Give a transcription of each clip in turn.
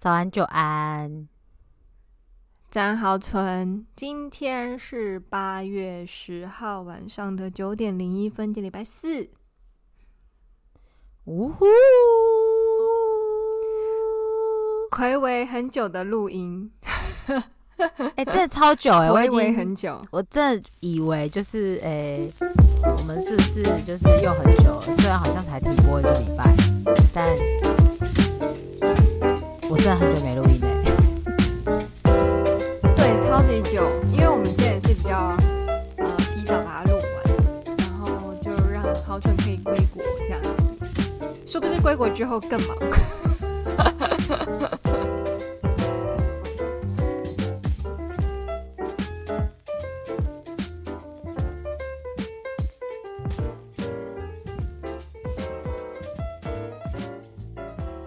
早安，久安，早安，好存。今天是八月十号晚上的九点零一分，今天礼拜四。呜呼！睽违很久的录音，哎、欸，真的超久哎、欸！我以为很久，我真的以为就是哎、欸，我们是不是就是又很久了？虽然好像才停播一个礼拜，但。我真的很久没录音嘞，对，超级久，因为我们之前是比较呃提早把它录完，然后就让豪纯可以归国这样子，是不是归国之后更忙？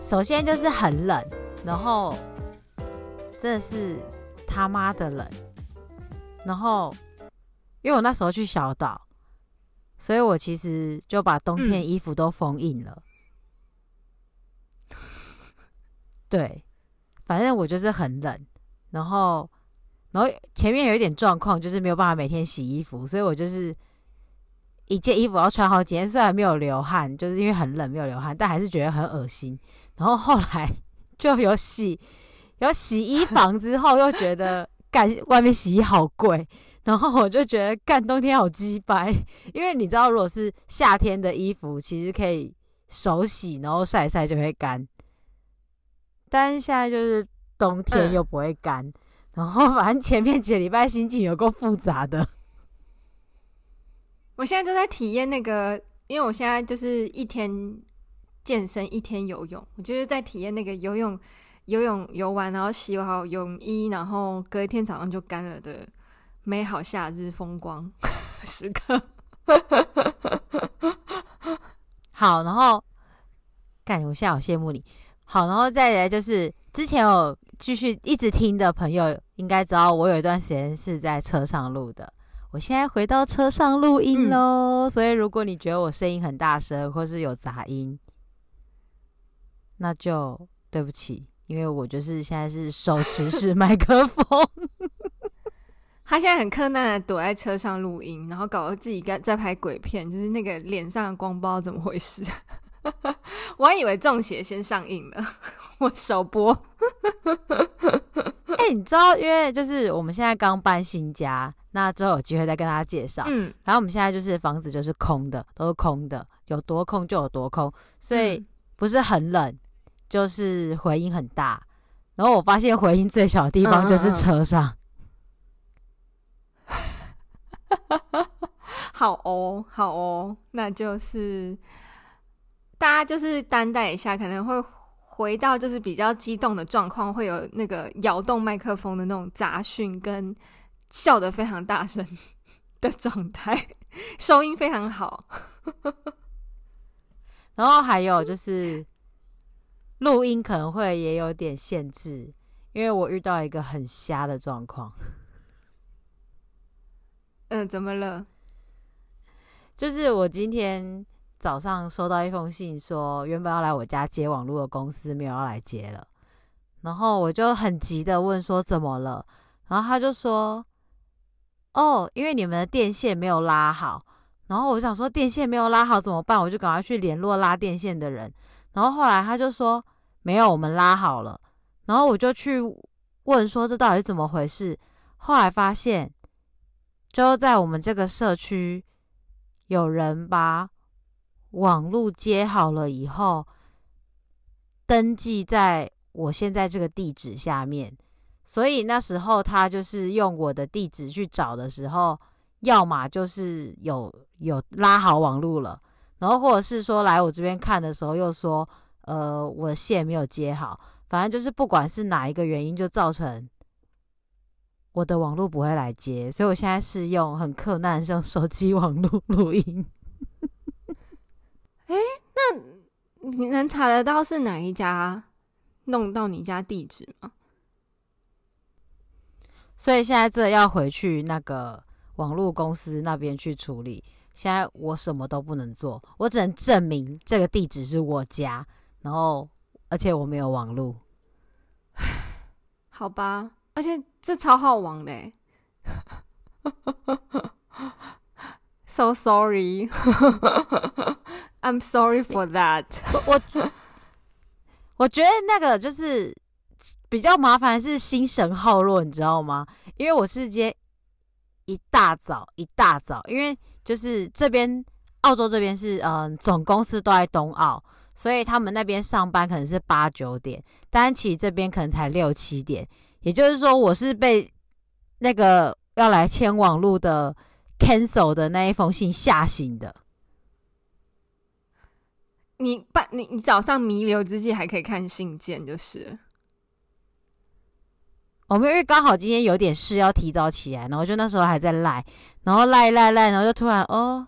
首先就是很冷。然后，真的是他妈的冷。然后，因为我那时候去小岛，所以我其实就把冬天衣服都封印了。嗯、对，反正我就是很冷。然后，然后前面有一点状况，就是没有办法每天洗衣服，所以我就是一件衣服要穿好几天，虽然没有流汗，就是因为很冷没有流汗，但还是觉得很恶心。然后后来。就有洗，有洗衣房之后，又觉得干外面洗衣好贵，然后我就觉得干冬天好鸡掰，因为你知道，如果是夏天的衣服，其实可以手洗，然后晒晒就会干，但是现在就是冬天又不会干，然后反正前面几个礼拜心情有够复杂的。我现在就在体验那个，因为我现在就是一天。健身一天游泳，我就是在体验那个游泳，游泳游完然后洗好泳衣，然后隔一天早上就干了的美好夏日风光时刻。好，然后，干，我现在好羡慕你。好，然后再来就是之前有继续一直听的朋友应该知道，我有一段时间是在车上录的。我现在回到车上录音喽，嗯、所以如果你觉得我声音很大声，或是有杂音。那就对不起，因为我就是现在是手持式麦克风。他现在很困难的躲在车上录音，然后搞得自己在在拍鬼片，就是那个脸上的光不知道怎么回事。我还以为中邪先上映了，我首播。哎、欸，你知道，因为就是我们现在刚搬新家，那之后有机会再跟大家介绍。嗯，然后我们现在就是房子就是空的，都是空的，有多空就有多空，所以不是很冷。就是回音很大，然后我发现回音最小的地方就是车上。嗯、好哦，好哦，那就是大家就是担待一下，可能会回到就是比较激动的状况，会有那个摇动麦克风的那种杂讯，跟笑得非常大声的状态，收音非常好。然后还有就是。录音可能会也有点限制，因为我遇到一个很瞎的状况。嗯，怎么了？就是我今天早上收到一封信，说原本要来我家接网络的公司没有要来接了，然后我就很急的问说怎么了，然后他就说，哦，因为你们的电线没有拉好，然后我想说电线没有拉好怎么办？我就赶快去联络拉电线的人。然后后来他就说没有，我们拉好了。然后我就去问说这到底是怎么回事？后来发现就在我们这个社区有人把网路接好了以后，登记在我现在这个地址下面。所以那时候他就是用我的地址去找的时候，要么就是有有拉好网路了。然后，或者是说来我这边看的时候，又说，呃，我的线没有接好。反正就是不管是哪一个原因，就造成我的网络不会来接。所以我现在是用很困难，用手机网络录音。哎，那你能查得到是哪一家弄到你家地址吗？所以现在这要回去那个网络公司那边去处理。现在我什么都不能做，我只能证明这个地址是我家，然后而且我没有网路。好吧，而且这超好玩的。So sorry, I'm sorry for that 我。我我觉得那个就是比较麻烦，是心神耗弱，你知道吗？因为我是今天一大早一大早，因为就是这边澳洲这边是嗯总公司都在东澳，所以他们那边上班可能是八九点，但其实这边可能才六七点。也就是说，我是被那个要来签网路的。cancel 的那一封信吓醒的。你半你你早上弥留之际还可以看信件，就是。我们因为刚好今天有点事要提早起来，然后就那时候还在赖，然后赖赖赖，然后就突然哦，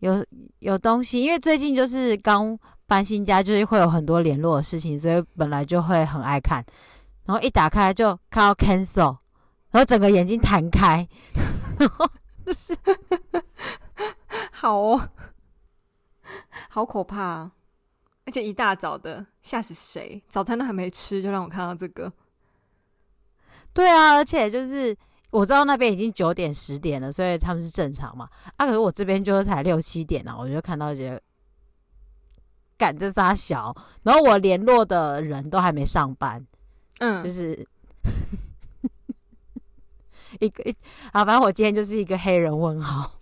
有有东西，因为最近就是刚搬新家，就是会有很多联络的事情，所以本来就会很爱看，然后一打开就看到 cancel，然后整个眼睛弹开，然后。就是 好哦，好可怕啊！而且一大早的，吓死谁？早餐都还没吃，就让我看到这个。对啊，而且就是我知道那边已经九点十点了，所以他们是正常嘛。啊，可是我这边就是才六七点啊，我就看到觉得赶着杀小，然后我联络的人都还没上班，嗯，就是。一个啊，反正我今天就是一个黑人问号。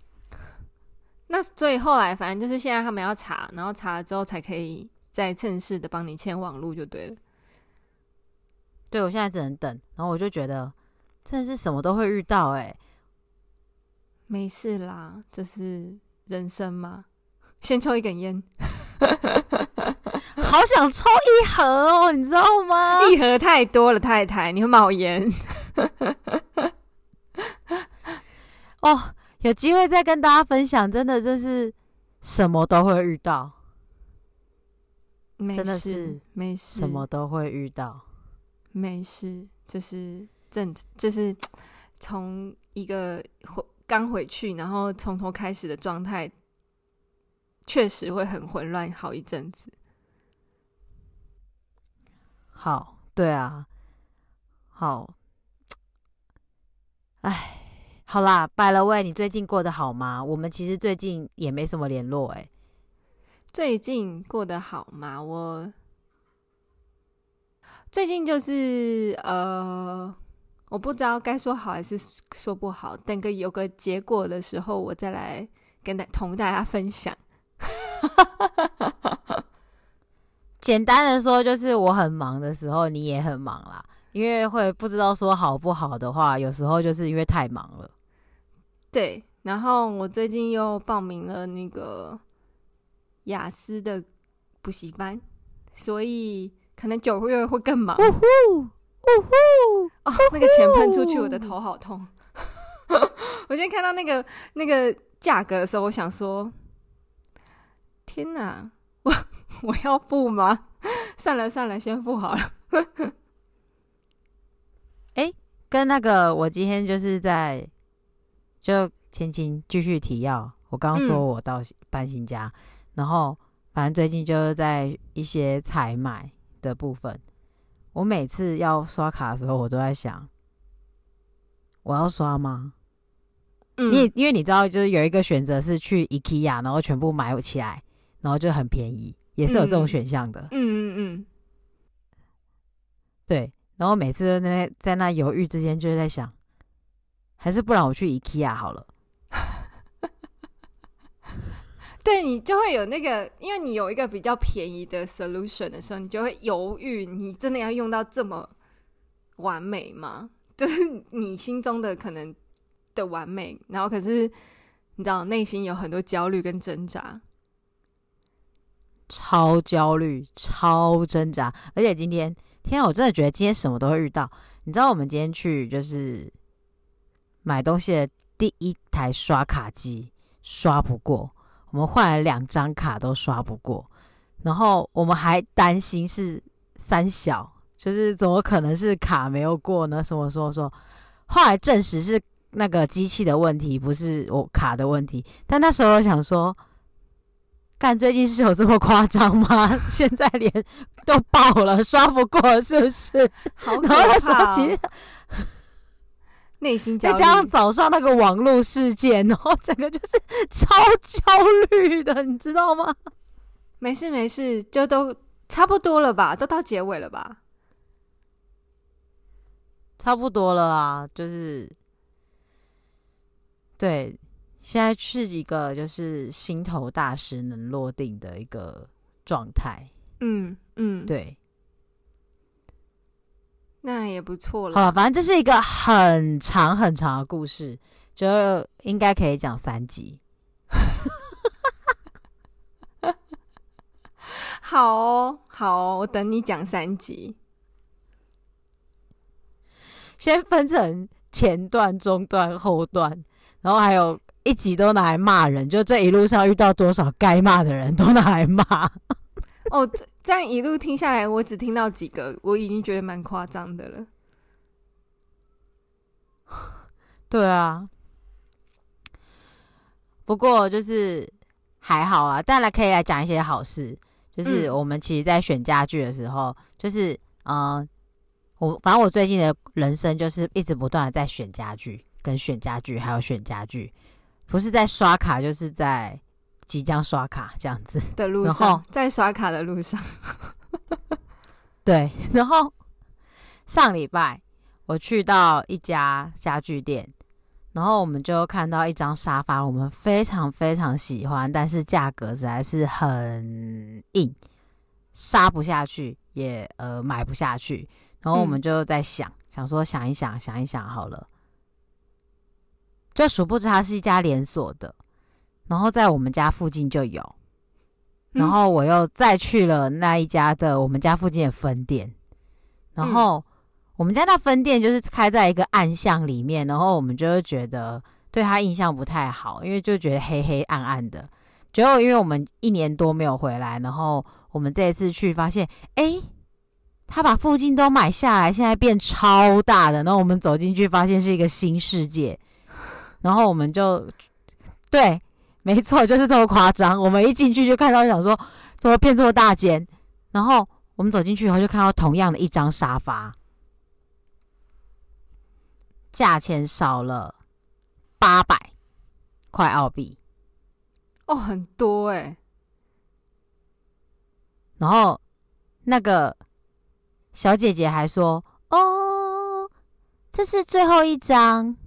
那所以后来，反正就是现在他们要查，然后查了之后才可以再正式的帮你签网路就对了。对，我现在只能等，然后我就觉得真的是什么都会遇到哎、欸。没事啦，这是人生嘛。先抽一根烟，好想抽一盒哦，你知道吗？一盒太多了，太太，你会冒烟。哦，有机会再跟大家分享，真的这是什么都会遇到，真的是没事，什么都会遇到，没事，就是正，就是 从一个回刚回去，然后从头开始的状态，确实会很混乱，好一阵子。好，对啊，好，哎。好啦，by the way，你最近过得好吗？我们其实最近也没什么联络哎、欸。最近过得好吗？我最近就是呃，我不知道该说好还是说不好。等个有个结果的时候，我再来跟大同大家分享。简单的说，就是我很忙的时候，你也很忙啦。因为会不知道说好不好的话，有时候就是因为太忙了。对，然后我最近又报名了那个雅思的补习班，所以可能九月会更忙。呜呼，呜呼，哦，那个钱喷出去，我的头好痛。我今天看到那个那个价格的时候，我想说：天哪，我 我要付吗？算了算了，先付好了。哎，跟那个，我今天就是在。就前情继续提要，我刚刚说我到搬新家，嗯、然后反正最近就是在一些采买的部分，我每次要刷卡的时候，我都在想，我要刷吗？嗯，因因为你知道，就是有一个选择是去 IKEA，然后全部买起来，然后就很便宜，也是有这种选项的。嗯嗯嗯，对，然后每次那在那犹豫之间，就是在想。还是不然，我去 IKEA 好了。对，你就会有那个，因为你有一个比较便宜的 solution 的时候，你就会犹豫，你真的要用到这么完美吗？就是你心中的可能的完美，然后可是你知道内心有很多焦虑跟挣扎，超焦虑，超挣扎。而且今天，天，我真的觉得今天什么都会遇到。你知道，我们今天去就是。买东西的第一台刷卡机刷不过，我们换了两张卡都刷不过，然后我们还担心是三小，就是怎么可能是卡没有过呢？什么说说，后来证实是那个机器的问题，不是我卡的问题。但那时候我想说，干最近是有这么夸张吗？现在连都爆了，刷不过是不是？好可然后他说怕哦其实内心焦虑再加上早上那个网络事件，然后整个就是超焦虑的，你知道吗？没事没事，就都差不多了吧，都到结尾了吧？差不多了啊，就是对，现在是一个就是心头大石能落定的一个状态。嗯嗯，对，那也不错了。好了，反正这是一个很长很长的故事，就应该可以讲三集。好哦，好哦，我等你讲三集。先分成前段、中段、后段，然后还有一集都拿来骂人，就这一路上遇到多少该骂的人都拿来骂。哦，这这样一路听下来，我只听到几个，我已经觉得蛮夸张的了。对啊，不过就是还好啊，当然可以来讲一些好事。就是我们其实，在选家具的时候，就是嗯。呃我反正我最近的人生就是一直不断的在选家具，跟选家具，还有选家具，不是在刷卡，就是在即将刷卡这样子的路上，在刷卡的路上。对，然后上礼拜我去到一家家具店，然后我们就看到一张沙发，我们非常非常喜欢，但是价格实在是很硬，杀不下去，也呃买不下去。然后我们就在想，嗯、想说想一想，想一想好了，就殊不知它是一家连锁的，然后在我们家附近就有，然后我又再去了那一家的我们家附近的分店，然后我们家那分店就是开在一个暗巷里面，然后我们就会觉得对他印象不太好，因为就觉得黑黑暗暗的，结果因为我们一年多没有回来，然后我们这一次去发现，哎。他把附近都买下来，现在变超大的。然后我们走进去，发现是一个新世界。然后我们就，对，没错，就是这么夸张。我们一进去就看到，想说怎么变这么大间？然后我们走进去以后，就看到同样的一张沙发，价钱少了八百块澳币。哦，很多欸。然后那个。小姐姐还说：“哦，这是最后一张，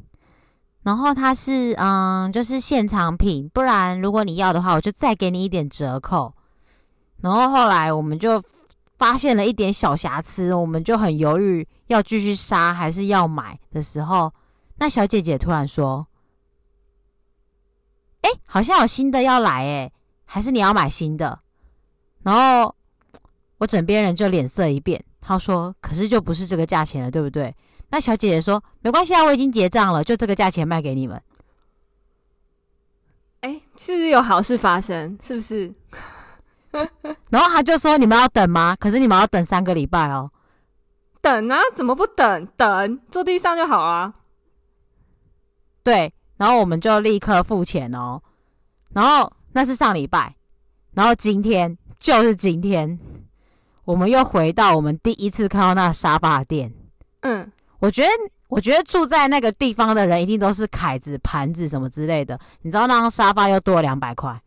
然后它是嗯，就是现场品，不然如果你要的话，我就再给你一点折扣。”然后后来我们就发现了一点小瑕疵，我们就很犹豫要继续杀还是要买的时候，那小姐姐突然说：“哎，好像有新的要来，哎，还是你要买新的？”然后我枕边人就脸色一变。他说：“可是就不是这个价钱了，对不对？”那小姐姐说：“没关系啊，我已经结账了，就这个价钱卖给你们。”哎，是不是有好事发生？是不是？然后他就说：“你们要等吗？可是你们要等三个礼拜哦。”等啊？怎么不等？等坐地上就好啊。对，然后我们就立刻付钱哦。然后那是上礼拜，然后今天就是今天。我们又回到我们第一次看到那沙发店。嗯，我觉得，我觉得住在那个地方的人一定都是凯子、盘子什么之类的。你知道那张沙发又多了两百块，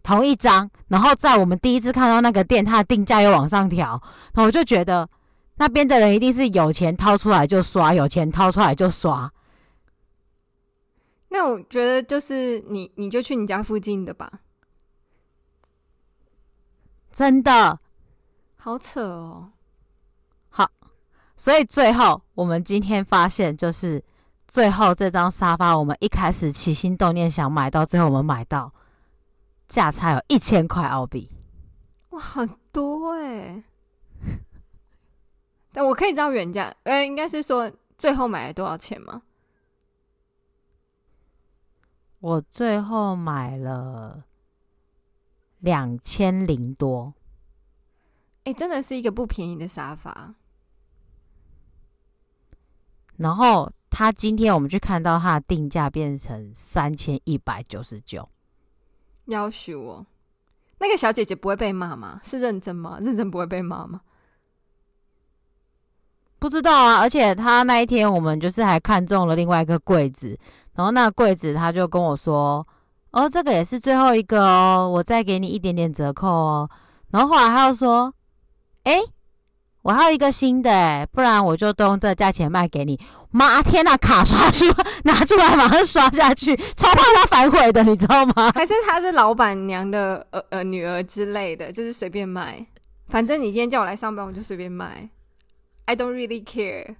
同一张。然后在我们第一次看到那个店，它的定价又往上调。然后我就觉得那边的人一定是有钱掏出来就刷，有钱掏出来就刷。那我觉得就是你，你就去你家附近的吧。真的，好扯哦。好，所以最后我们今天发现，就是最后这张沙发，我们一开始起心动念想买到，最后我们买到，价差有一千块澳币。哇，很多哎！但我可以知道原价，呃，应该是说最后买了多少钱吗？我最后买了。两千零多，哎、欸，真的是一个不便宜的沙发。然后他今天我们去看到他的定价变成三千一百九十九，要许我，那个小姐姐不会被骂吗？是认真吗？认真不会被骂吗？不知道啊，而且他那一天我们就是还看中了另外一个柜子，然后那个柜子他就跟我说：“哦，这个也是最后一个哦，我再给你一点点折扣哦。”然后后来他又说：“哎，我还有一个新的诶，不然我就都用这个价钱卖给你。”妈天呐，卡刷出拿出来马上刷下去，超怕他反悔的，你知道吗？还是他是老板娘的呃呃女儿之类的，就是随便卖，反正你今天叫我来上班，我就随便卖。I don't really care。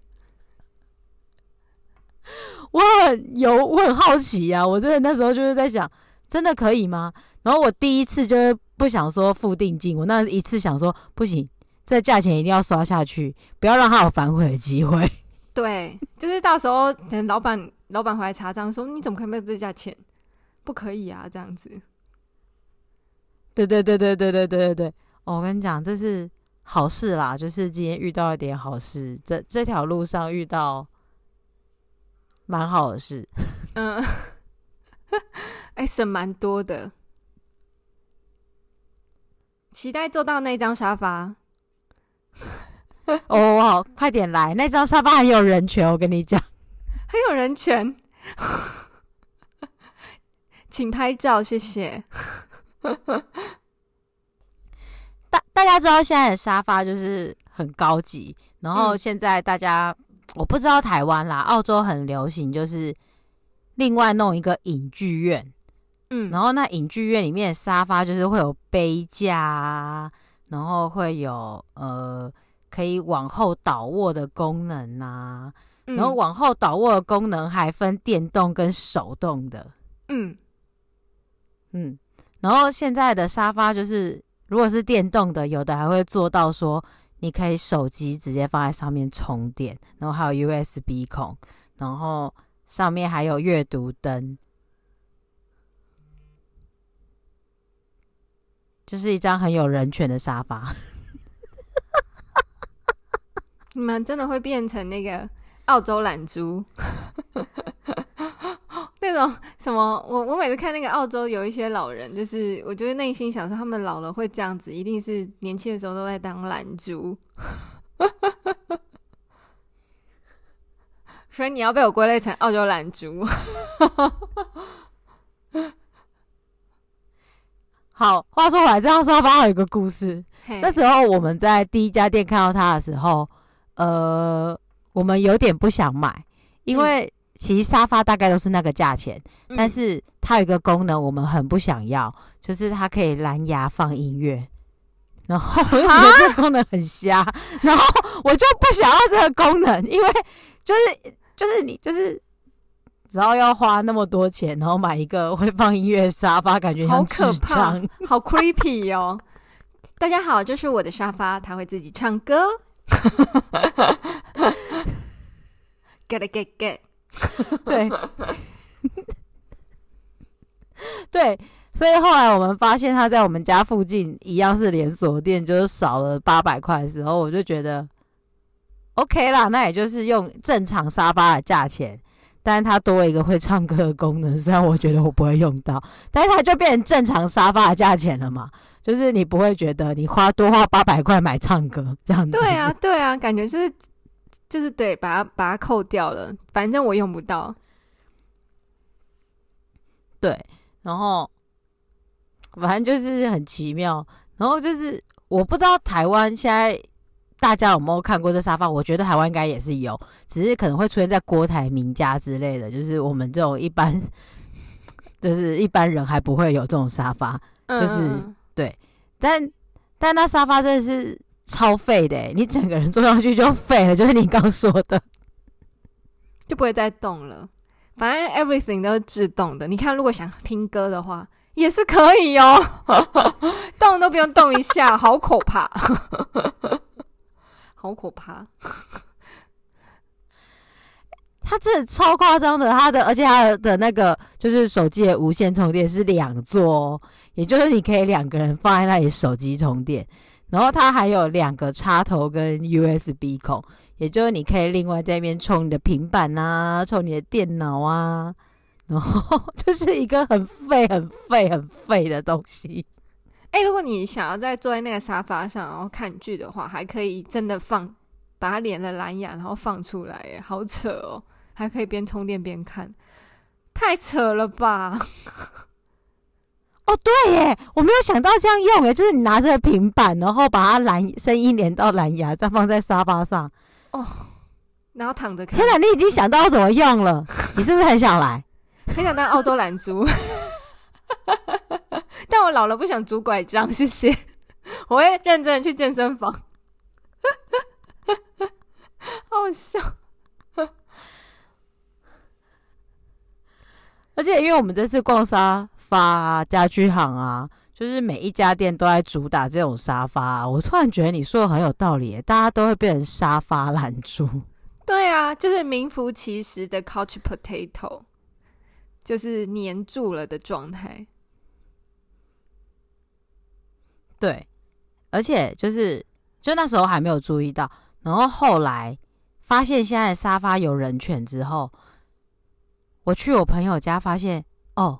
我很有，我很好奇呀、啊。我真的那时候就是在想，真的可以吗？然后我第一次就是不想说付定金，我那一次想说不行，这价钱一定要刷下去，不要让他有反悔的机会。对，就是到时候等老板老板回来查账，说你怎么可以卖这价钱？不可以啊，这样子。对对对对对对对对对。哦，我跟你讲，这是。好事啦，就是今天遇到一点好事，这这条路上遇到蛮好的事，嗯，哎，省蛮多的，期待坐到那张沙发。哦，哇，快点来，那张沙发很有人权，我跟你讲，很有人权，请拍照，谢谢。大大家知道现在的沙发就是很高级，然后现在大家、嗯、我不知道台湾啦，澳洲很流行，就是另外弄一个影剧院，嗯，然后那影剧院里面的沙发就是会有杯架啊，然后会有呃可以往后倒卧的功能啊，然后往后倒卧的功能还分电动跟手动的，嗯。嗯，然后现在的沙发就是。如果是电动的，有的还会做到说，你可以手机直接放在上面充电，然后还有 USB 孔，然后上面还有阅读灯，就是一张很有人权的沙发。你们真的会变成那个澳洲懒猪？那种什么，我我每次看那个澳洲有一些老人，就是我觉得内心想说，他们老了会这样子，一定是年轻的时候都在当懒猪。所以你要被我归类成澳洲懒猪。好，话说回来，这样沙发还有一个故事。那时候我们在第一家店看到它的时候，呃，我们有点不想买，因为、嗯。其实沙发大概都是那个价钱，嗯，但是它有一个功能我们很不想要，就是它可以蓝牙放音乐。然后我就觉得这个功能很瞎，然后我就不想要这个功能，因为就是就是你就是只要要花那么多钱，然后买一个会放音乐的沙发，感觉好可怕，好 creepy 哦。大家好，这是我的沙发，它会自己唱歌。get it, get get。对，对，所以后来我们发现他在我们家附近一样是连锁店，就是少了八百块的时候，我就觉得 OK 啦，那也就是用正常沙发的价钱，但是它多了一个会唱歌的功能，虽然我觉得我不会用到，但是它就变成正常沙发的价钱了嘛，就是你不会觉得你花多花八百块买唱歌这样子。对啊，对啊，感觉就是。就是对，把它把它扣掉了，反正我用不到。对，然后反正就是很奇妙。然后就是我不知道台湾现在大家有没有看过这沙发？我觉得台湾应该也是有，只是可能会出现在郭台铭家之类的。就是我们这种一般，就是一般人还不会有这种沙发。就是、嗯、对，但但那沙发真的是。超废的，你整个人坐上去就废了，就是你刚说的，就不会再动了。反正 everything 都是自动的。你看，如果想听歌的话，也是可以哦，动都不用动一下，好可怕，好可怕。他这超夸张的，他的而且他的那个就是手机的无线充电是两座哦，也就是你可以两个人放在那里手机充电。然后它还有两个插头跟 USB 孔，也就是你可以另外在那边充你的平板啊，充你的电脑啊，然后 就是一个很废、很废、很废的东西。哎、欸，如果你想要在坐在那个沙发上然后看剧的话，还可以真的放，把它连了蓝牙，然后放出来，哎，好扯哦，还可以边充电边看，太扯了吧？哦，对耶，我没有想到这样用，哎，就是你拿着平板，然后把它蓝声音连到蓝牙，再放在沙发上，哦，然后躺着看。天哪，你已经想到怎么用了，你是不是很想来？很想当澳洲懒猪 但我老了不想拄拐杖，谢谢。我会认真的去健身房，好笑。而且因为我们这次逛沙发家居行啊，就是每一家店都在主打这种沙发啊。我突然觉得你说的很有道理，大家都会变成沙发懒猪。对啊，就是名副其实的 couch potato。就是黏住了的状态，对，而且就是就那时候还没有注意到，然后后来发现现在沙发有人权之后，我去我朋友家发现，哦，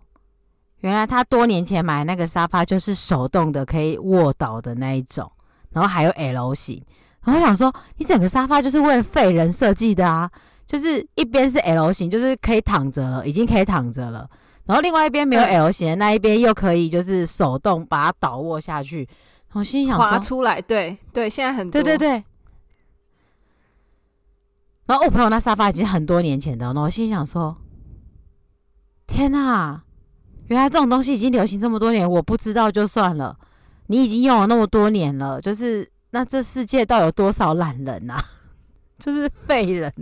原来他多年前买那个沙发就是手动的，可以卧倒的那一种，然后还有 L 型，然后我想说，你整个沙发就是为了废人设计的啊。就是一边是 L 型，就是可以躺着了，已经可以躺着了。然后另外一边没有 L 型的那一边又可以就是手动把它倒卧下去。我心想滑出来，对对，现在很多。对对对。然后我朋友那沙发已经很多年前的，然后我心想说：天哪，原来这种东西已经流行这么多年，我不知道就算了。你已经用了那么多年了，就是那这世界到底有多少懒人啊？就是废人。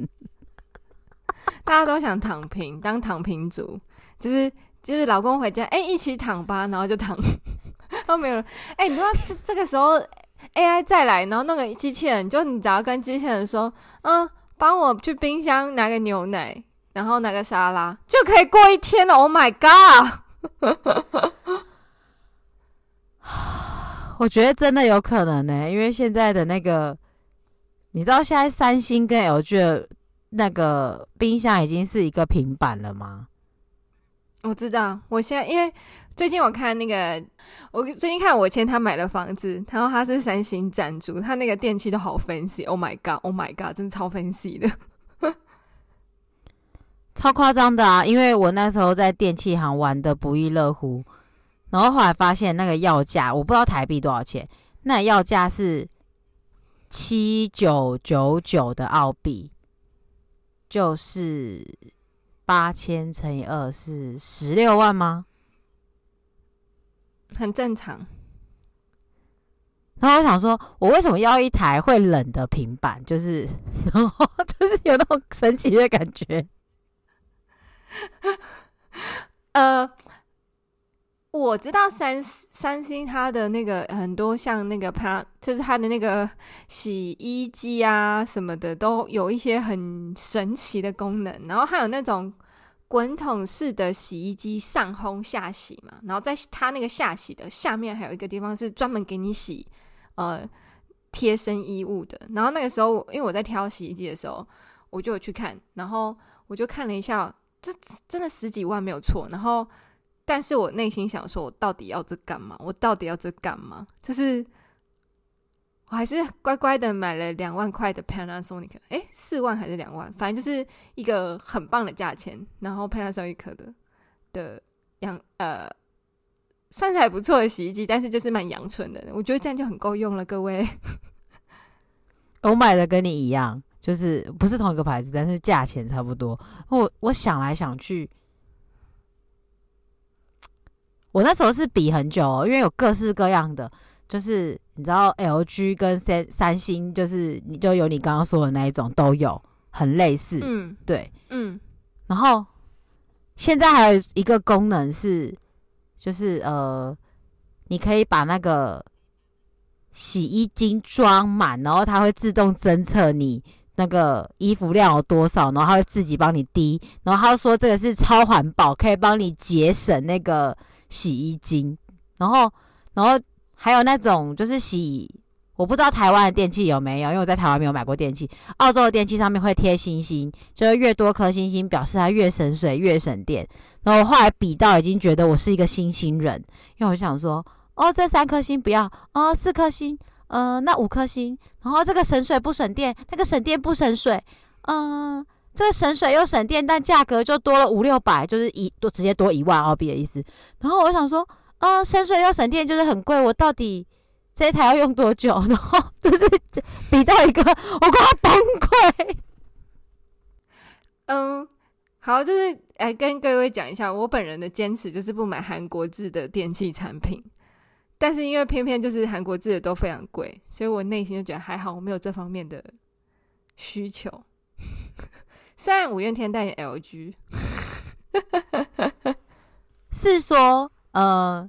大家都想躺平，当躺平族，就是就是老公回家，哎、一起躺吧，然后就躺，都没有了。哎、欸，你说这这个时候 AI 再来，然后弄个机器人，就你只要跟机器人说，嗯，帮我去冰箱拿个牛奶，然后拿个沙拉，就可以过一天了。Oh my god！我觉得真的有可能呢、因为现在的那个，你知道现在三星跟 LG 的。那个冰箱已经是一个平板了吗？我知道，我现在因为最近我看那个，我最近看我前他买的房子，然后他是三星赞助，他那个电器都好 fancy，Oh my god，Oh my god，真的超 fancy 的，超夸张的啊！因为我那时候在电器行玩的不亦乐乎，然后后来发现那个要价，我不知道台币多少钱，那要价是七九九九的澳币。就是八千乘以二是十六万吗？很正常。然后我想说，我为什么要一台会冷的平板？就是，然后就是有那种神奇的感觉。呃。我知道三三星它的那个很多像那个它就是它的那个洗衣机啊什么的都有一些很神奇的功能，然后还有那种滚筒式的洗衣机上烘下洗嘛，然后在它那个下洗的下面还有一个地方是专门给你洗呃贴身衣物的，然后那个时候因为我在挑洗衣机的时候我就有去看，然后我就看了一下，这真的十几万没有错，然后。但是我内心想说，我到底要这干嘛？我到底要这干嘛？就是我还是乖乖的买了两万块的 Panasonic，诶，四万还是两万？反正就是一个很棒的价钱。然后 Panasonic 的的阳呃，算是还不错的洗衣机，但是就是蛮阳春的。我觉得这样就很够用了，各位。我买的跟你一样，就是不是同一个牌子，但是价钱差不多。我我想来想去。我那时候是比很久哦，因为有各式各样的，就是你知道 LG 跟三三星，就是你就有你刚刚说的那一种都有，很类似，嗯，对，嗯，然后现在还有一个功能是，就是呃，你可以把那个洗衣精装满，然后它会自动侦测你那个衣服量有多少，然后它会自己帮你滴，然后他说这个是超环保，可以帮你节省那个。洗衣精，然后，然后还有那种就是洗，我不知道台湾的电器有没有，因为我在台湾没有买过电器。澳洲的电器上面会贴星星，就是越多颗星星，表示它越省水、越省电。然后我后来比到，已经觉得我是一个星星人，因为我想说，哦，这三颗星不要，哦，四颗星，嗯、那五颗星，然后这个省水不省电，那个省电不省水，嗯、这个省水又省电，但价格就多了五六百，就是一多直接多一万澳币的意思。然后我想说，呃，省水又省电就是很贵，我到底这一台要用多久？然后就是比到一个，我快要崩溃。嗯，好，就是来跟各位讲一下，我本人的坚持就是不买韩国制的电器产品。但是因为偏偏就是韩国制的都非常贵，所以我内心就觉得还好，我没有这方面的需求。虽然五月天代言 LG，是说呃，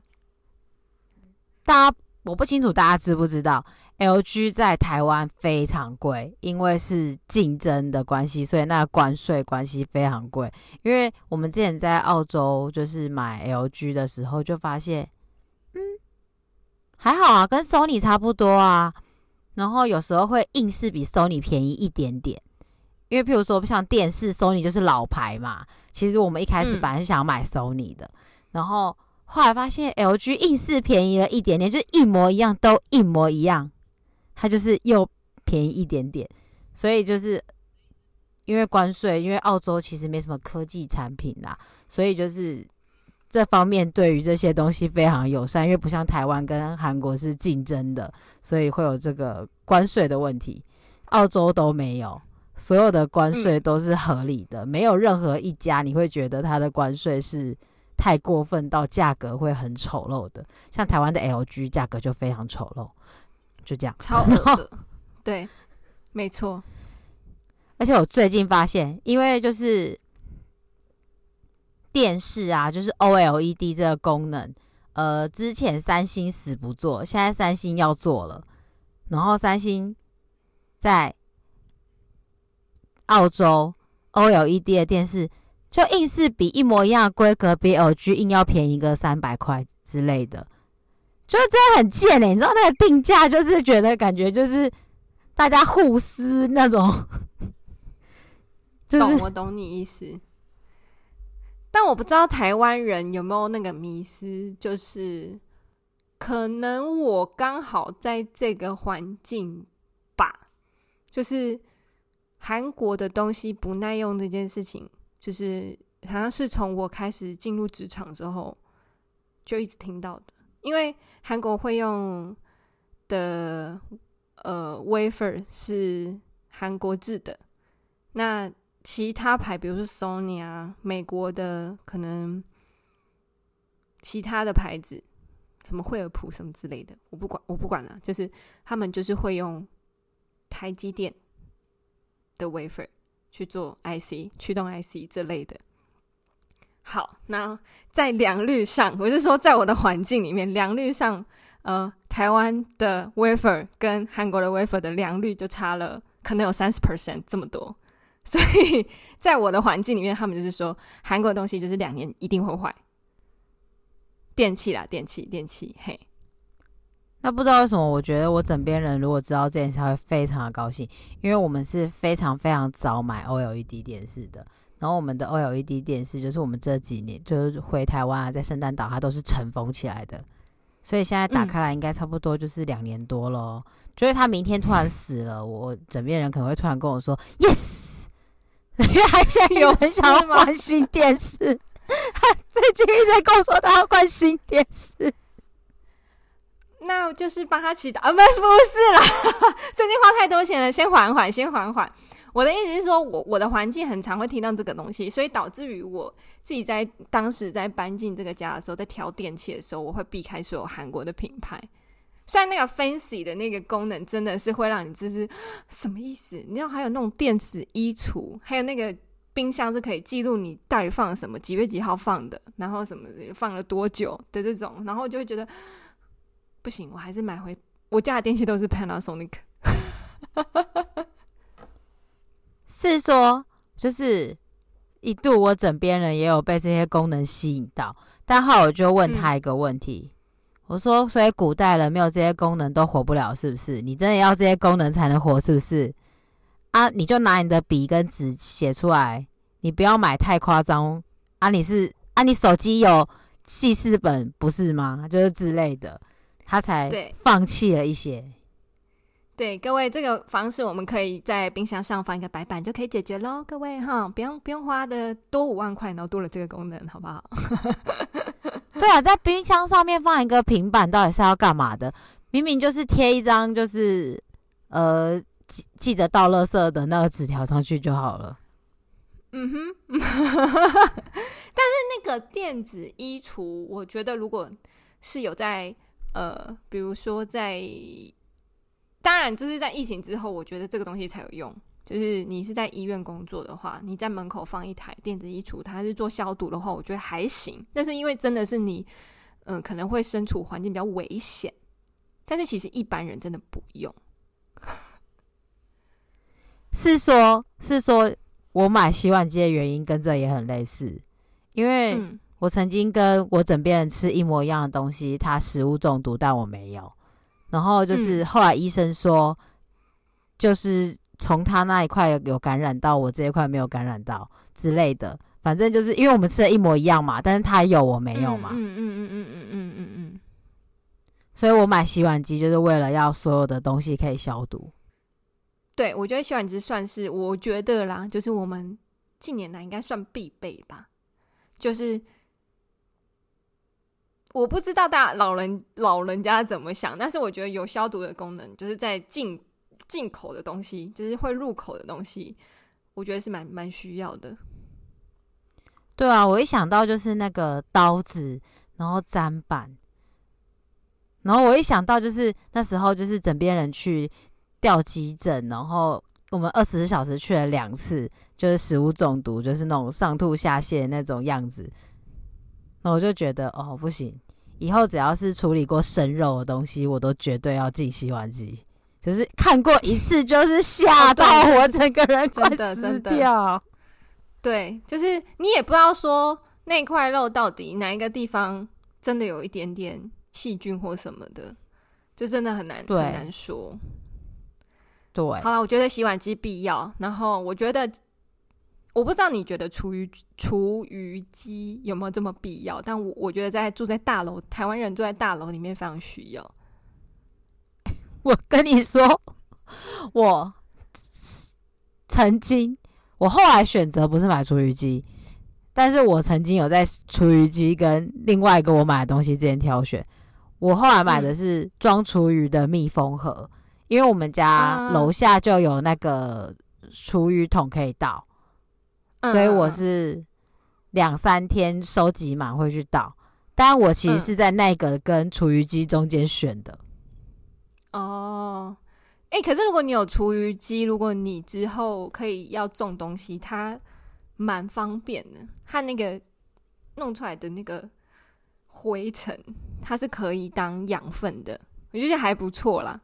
大家我不清楚大家知不知道，LG 在台湾非常贵，因为是竞争的关系，所以那关税关系非常贵。因为我们之前在澳洲就是买 LG 的时候，就发现。嗯还好啊，跟 Sony 差不多啊。然后有时候会硬是比 Sony 便宜一点点，因为譬如说像电视，Sony 就是老牌嘛。其实我们一开始本来是想买 Sony 的，嗯、然后后来发现 LG 硬是便宜了一点点，就是一模一样，都一模一样，它就是又便宜一点点。所以就是因为关税，因为澳洲其实没什么科技产品啦，所以就是。这方面对于这些东西非常友善，因为不像台湾跟韩国是竞争的，所以会有这个关税的问题。澳洲都没有，所有的关税都是合理的，嗯、没有任何一家你会觉得它的关税是太过分到价格会很丑陋的。像台湾的 LG 价格就非常丑陋，就这样，超恶的，对，没错。而且我最近发现，因为就是。电视啊，就是 OLED 这个功能，呃，之前三星死不做，现在三星要做了。然后三星在澳洲 OLED 的电视，就硬是比一模一样的规格，比 LG 硬要便宜个三百块之类的，就是真的很贱哎、你知道那个定价，就是觉得感觉就是大家互撕那种，就是、懂我懂你意思。但我不知道台湾人有没有那个迷思，就是可能我刚好在这个环境吧，就是韩国的东西不耐用这件事情，就是好像是从我开始进入职场之后就一直听到的，因为韩国会用的呃 wafer 是韩国制的，那。其他牌，比如说 Sony 啊，美国的可能其他的牌子，什么惠而浦什么之类的，我不管，我不管了。就是他们就是会用台积电的 wafer 去做 IC 驱动 IC 这类的。好，那在良率上，我是说，在我的环境里面，良率上，呃，台湾的 wafer 跟韩国的 wafer 的良率就差了，可能有三十 percent 这么多。所以在我的环境里面，他们就是说韩国的东西就是两年一定会坏，电器啦，电器，电器，嘿。那不知道为什么，我觉得我枕边人如果知道这件事，他会非常的高兴，因为我们是非常非常早买 OLED 电视的，然后我们的 OLED 电视就是我们这几年就是回台湾啊，在圣诞岛它都是尘封起来的，所以现在打开来应该差不多就是两年多咯。就是他明天突然死了，我枕边人可能会突然跟我说 “yes”。因为他现在有人想要换新电视，他最近一直在跟我说他要换新电视，那就是帮他祈祷啊，不是不是啦，最近花太多钱了，先缓缓，先缓缓。我的意思是说，我我的环境很常会听到这个东西，所以导致于我自己在当时在搬进这个家的时候，在挑电器的时候，我会避开所有韩国的品牌。虽然那个 fancy 的那个功能真的是会让你就是什么意思？你知道还有那种电子衣橱，还有那个冰箱是可以记录你到底放了什么，几月几号放的，然后什么放了多久的这种，然后就会觉得不行，我还是买回我家的电器都是 Panasonic。是说，就是一度我枕边人也有被这些功能吸引到，但后来我就问他一个问题。嗯我说，所以古代人没有这些功能都活不了，是不是？你真的要这些功能才能活，是不是？啊，你就拿你的笔跟纸写出来，你不要买太夸张啊！你是啊，你手机有记事本不是吗？就是之类的，他才放弃了一些。对各位，这个方式我们可以在冰箱上放一个白板就可以解决喽。各位哈，不用不用花的多五万块，然后多了这个功能，好不好？对啊，在冰箱上面放一个平板，到底是要干嘛的？明明就是贴一张，就是呃记记得倒垃圾的那个纸条上去就好了。嗯哼，但是那个电子衣橱，我觉得如果是有在呃，比如说在。当然，就是在疫情之后，我觉得这个东西才有用。就是你是在医院工作的话，你在门口放一台电子衣橱，它是做消毒的话，我觉得还行。但是因为真的是你，嗯、呃，可能会身处环境比较危险。但是其实一般人真的不用。是说，是说我买洗碗机的原因跟这也很类似，因为我曾经跟我枕边人吃一模一样的东西，他食物中毒，但我没有。然后就是后来医生说，就是从他那一块有感染到我这一块没有感染到之类的，反正就是因为我们吃的一模一样嘛，但是他有我没有嘛，嗯嗯嗯嗯嗯嗯嗯嗯，所以我买洗碗机就是为了要所有的东西可以消毒。对，我觉得洗碗机算是我觉得啦，就是我们近年来应该算必备吧，就是。我不知道大老人老人家怎么想，但是我觉得有消毒的功能，就是在进进口的东西，就是会入口的东西，我觉得是蛮蛮需要的。对啊，我一想到就是那个刀子，然后砧板，然后我一想到就是那时候就是枕边人去调急诊，然后我们二十四小时去了两次，就是食物中毒，就是那种上吐下泻那种样子。那我就觉得哦，不行，以后只要是处理过生肉的东西，我都绝对要进洗碗机。就是看过一次，就是吓到我整个人快死掉。对，就是你也不知道说那块肉到底哪一个地方真的有一点点细菌或什么的，就真的很难很难说。对，好了，我觉得洗碗机必要。然后我觉得。我不知道你觉得厨余厨余机有没有这么必要？但我我觉得在住在大楼，台湾人住在大楼里面非常需要。我跟你说，我曾经，我后来选择不是买厨余机，但是我曾经有在厨余机跟另外一个我买的东西之间挑选。我后来买的是装厨余的密封盒，嗯，因为我们家楼下就有那个厨余桶可以倒。所以我是两三天收集满会去倒，但我其实是在那个跟厨余机中间选的。哦，哎，可是如果你有厨余机，如果你之后可以要种东西，它蛮方便的。它那个弄出来的那个灰尘，它是可以当养分的，我觉得还不错啦。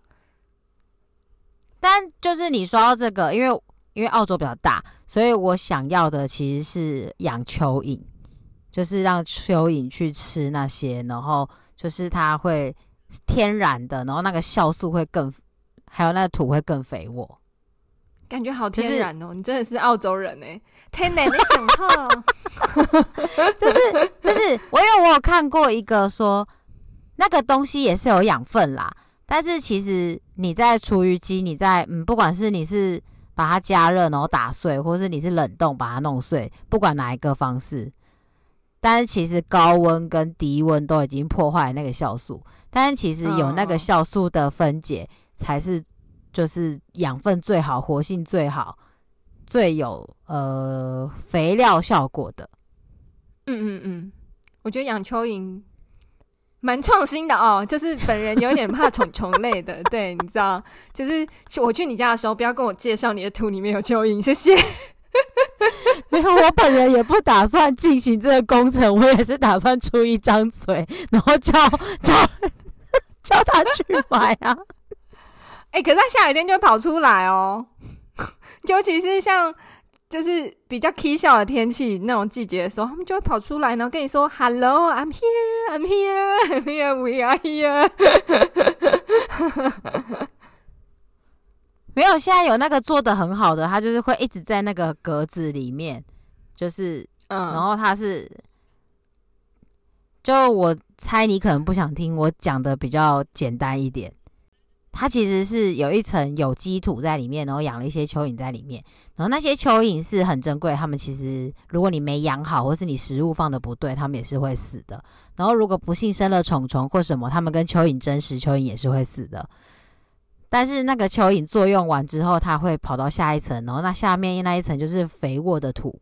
但就是你说到这个，因为。因为澳洲比较大，所以我想要的其实是养蚯蚓，就是让蚯蚓去吃那些，然后就是它会天然的，然后那个酵素会更，还有那个土会更肥沃，感觉好天然哦！就是、你真的是澳洲人哎，天哪，你想哈？就是就是，我有我有看过一个说，那个东西也是有养分啦，但是其实你在厨余机，你在嗯，不管是你是。把它加热，然后打碎，或是你是冷冻把它弄碎，不管哪一个方式。但是其实高温跟低温都已经破坏那个酵素，但是其实有那个酵素的分解才是就是养分最好、活性最好、最有呃肥料效果的。嗯嗯嗯，我觉得养蚯蚓。蛮创新的哦，就是本人有点怕虫虫类的，对，你知道，就是我去你家的时候，不要跟我介绍你的土里面有蚯蚓，谢谢。没有，我本人也不打算进行这个工程，我也是打算出一张嘴，然后叫叫 叫他去买啊。哎、欸，可是他下雨天就会跑出来哦，尤其是像就是比较起笑的天气那种季节的时候，他们就会跑出来，然后跟你说 “Hello, I'm here, I'm here, I'm here, we are here。”没有，现在有那个做的很好的，他就是会一直在那个格子里面，就是，嗯，然后他是，就我猜你可能不想听我讲的比较简单一点。它其实是有一层有机土在里面，然后养了一些蚯蚓在里面，然后那些蚯蚓是很珍贵，它们其实如果你没养好，或是你食物放的不对，它们也是会死的。然后如果不幸生了虫虫或什么，它们跟蚯蚓争食，蚯蚓也是会死的。但是那个蚯蚓作用完之后，它会跑到下一层，然后那下面那一层就是肥沃的土。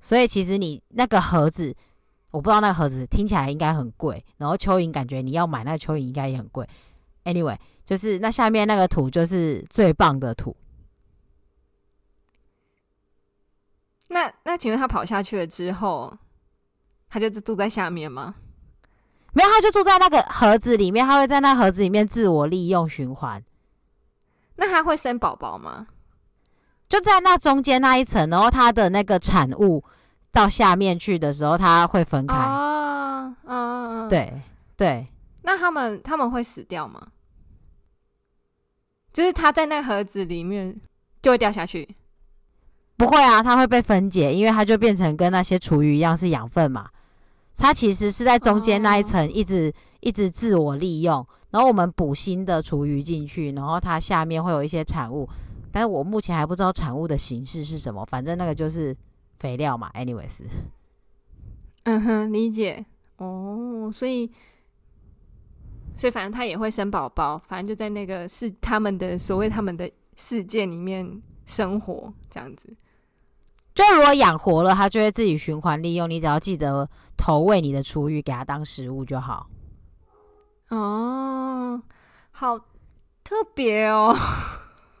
所以其实你那个盒子，我不知道那个盒子听起来应该很贵，然后蚯蚓感觉你要买那个蚯蚓应该也很贵。Anyway，就是那下面那个土就是最棒的土。那那请问他跑下去了之后，他就住在下面吗？没有，他就住在那个盒子里面，他会在那盒子里面自我利用循环。那他会生宝宝吗？就在那中间那一层，然后他的那个产物到下面去的时候，他会分开。啊，啊，对对。那他们他们会死掉吗？就是他在那盒子里面就会掉下去？不会啊，它会被分解，因为它就变成跟那些厨余一样是养分嘛。它其实是在中间那一层一直、oh. 一直自我利用，然后我们补新的厨余进去，然后它下面会有一些产物，但是我目前还不知道产物的形式是什么，反正那个就是肥料嘛。Anyways，嗯哼，理解哦，oh, 所以。所以反正他也会生宝宝，反正就在那个是他们的所谓他们的世界里面生活这样子。就如果养活了，它就会自己循环利用。你只要记得投喂你的厨余给它当食物就好。哦，好特别哦！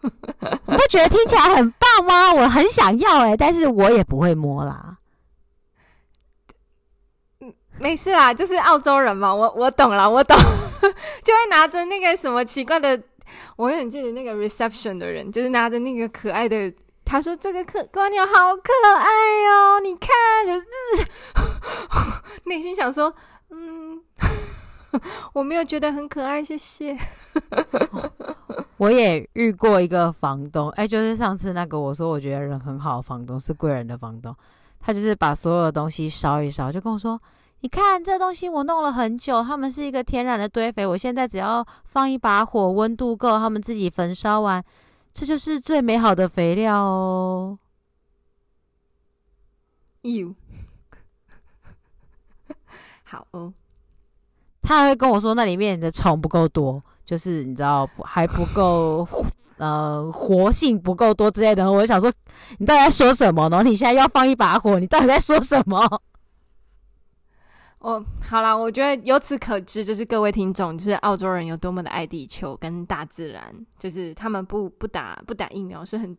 不觉得听起来很棒吗？我很想要哎、欸，但是我也不会摸啦。没事啦，就是澳洲人嘛，我我懂了，我懂。就会拿着那个什么奇怪的，我很记得那个 reception 的人，就是拿着那个可爱的，他说这个可蜗牛好可爱、哦，你看，内心想说，嗯，我没有觉得很可爱，谢谢。我也遇过一个房东，哎，就是上次那个我说我觉得人很好的房东是贵人的房东，他就是把所有的东西烧一烧，就跟我说。你看这东西，我弄了很久，它们是一个天然的堆肥。我现在只要放一把火，温度够，它们自己焚烧完，这就是最美好的肥料哦。You，好哦。他还会跟我说，那里面的虫不够多，就是你知道还不够，呃，活性不够多之类的。我就想说，你到底在说什么呢？你现在要放一把火，你到底在说什么？哦，好啦，我觉得由此可知，就是各位听众，就是澳洲人有多么的爱地球跟大自然，就是他们不不打不打疫苗是很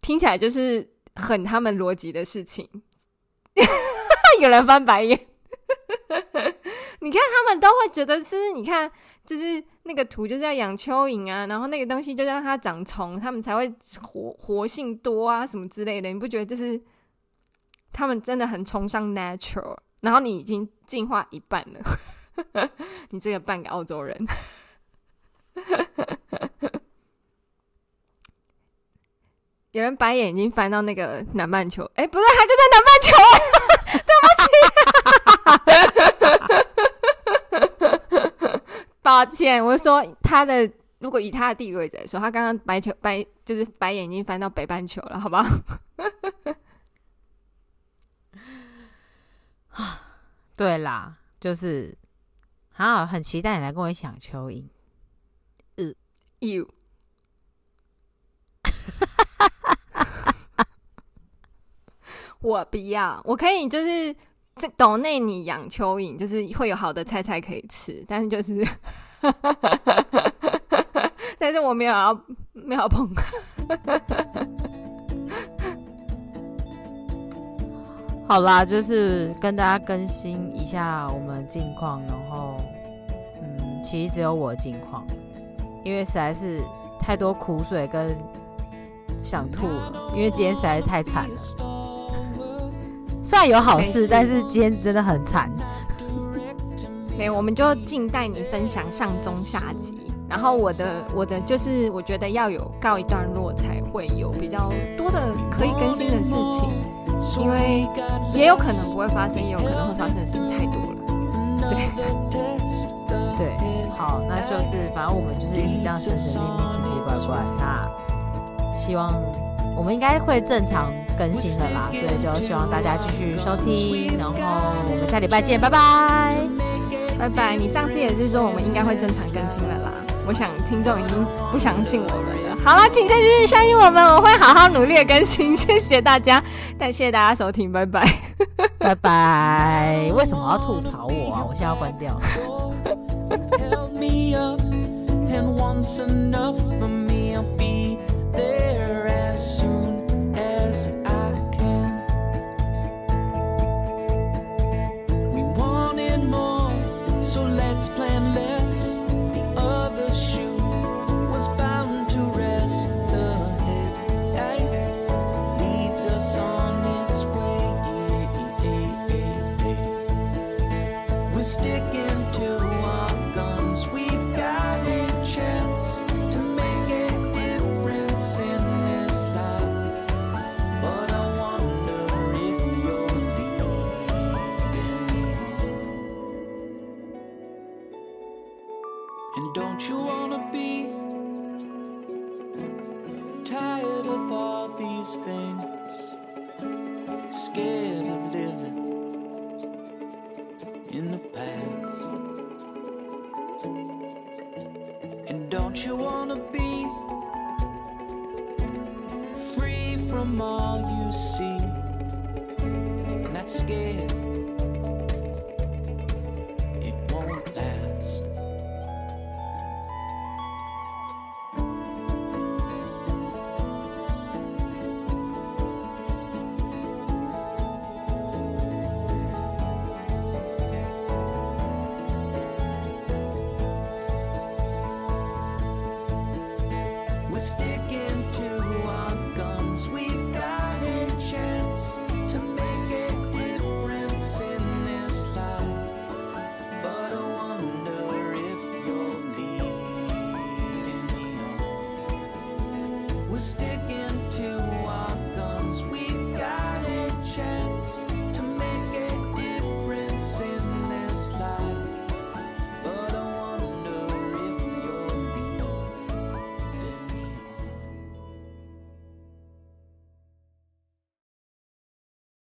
听起来就是很他们逻辑的事情。有人翻白眼，你看他们都会觉得是，你看就是那个土就是要养蚯蚓啊，然后那个东西就让它长虫，他们才会活活性多啊什么之类的，你不觉得就是他们真的很崇尚 natural？然后你已经进化一半了，你这个半个澳洲人。有人白眼已经翻到那个南半球，哎，不对，他就在南半球，对不起，抱歉。我说他的，如果以他的地位置来说，他刚刚白球白就是白眼已经翻到北半球了，好吧？啊，对啦，就是，好，很期待你来跟我抢蚯蚓。呃，you，我不要，我可以就是这岛内你养蚯蚓，就是会有好的菜菜可以吃，但是就是，但是我没有要没有要碰。好啦，就是跟大家更新一下我们近况，然后，嗯，其实只有我近况，因为实在是太多苦水跟想吐了，因为今天实在是太惨了。虽然有好事，但是今天真的很惨。没，我们就静待你分享上中下集。然后我的我的就是，我觉得要有告一段落，才会有比较多的可以更新的事情，因为也有可能不会发生，也有可能会发生的事情太多了。对，对，好，那就是反正我们就是一直这样神神秘秘、奇奇怪怪。那希望我们应该会正常更新的啦，所以就希望大家继续收听，然后我们下礼拜见，拜拜，拜拜。你上次也是说我们应该会正常更新的啦。我想听众已经不相信我们了。好了，请继续相信我们，我会好好努力的更新。谢谢大家，但谢谢大家收听，拜拜，拜拜。为什么要吐槽我啊？我现在要关掉。thing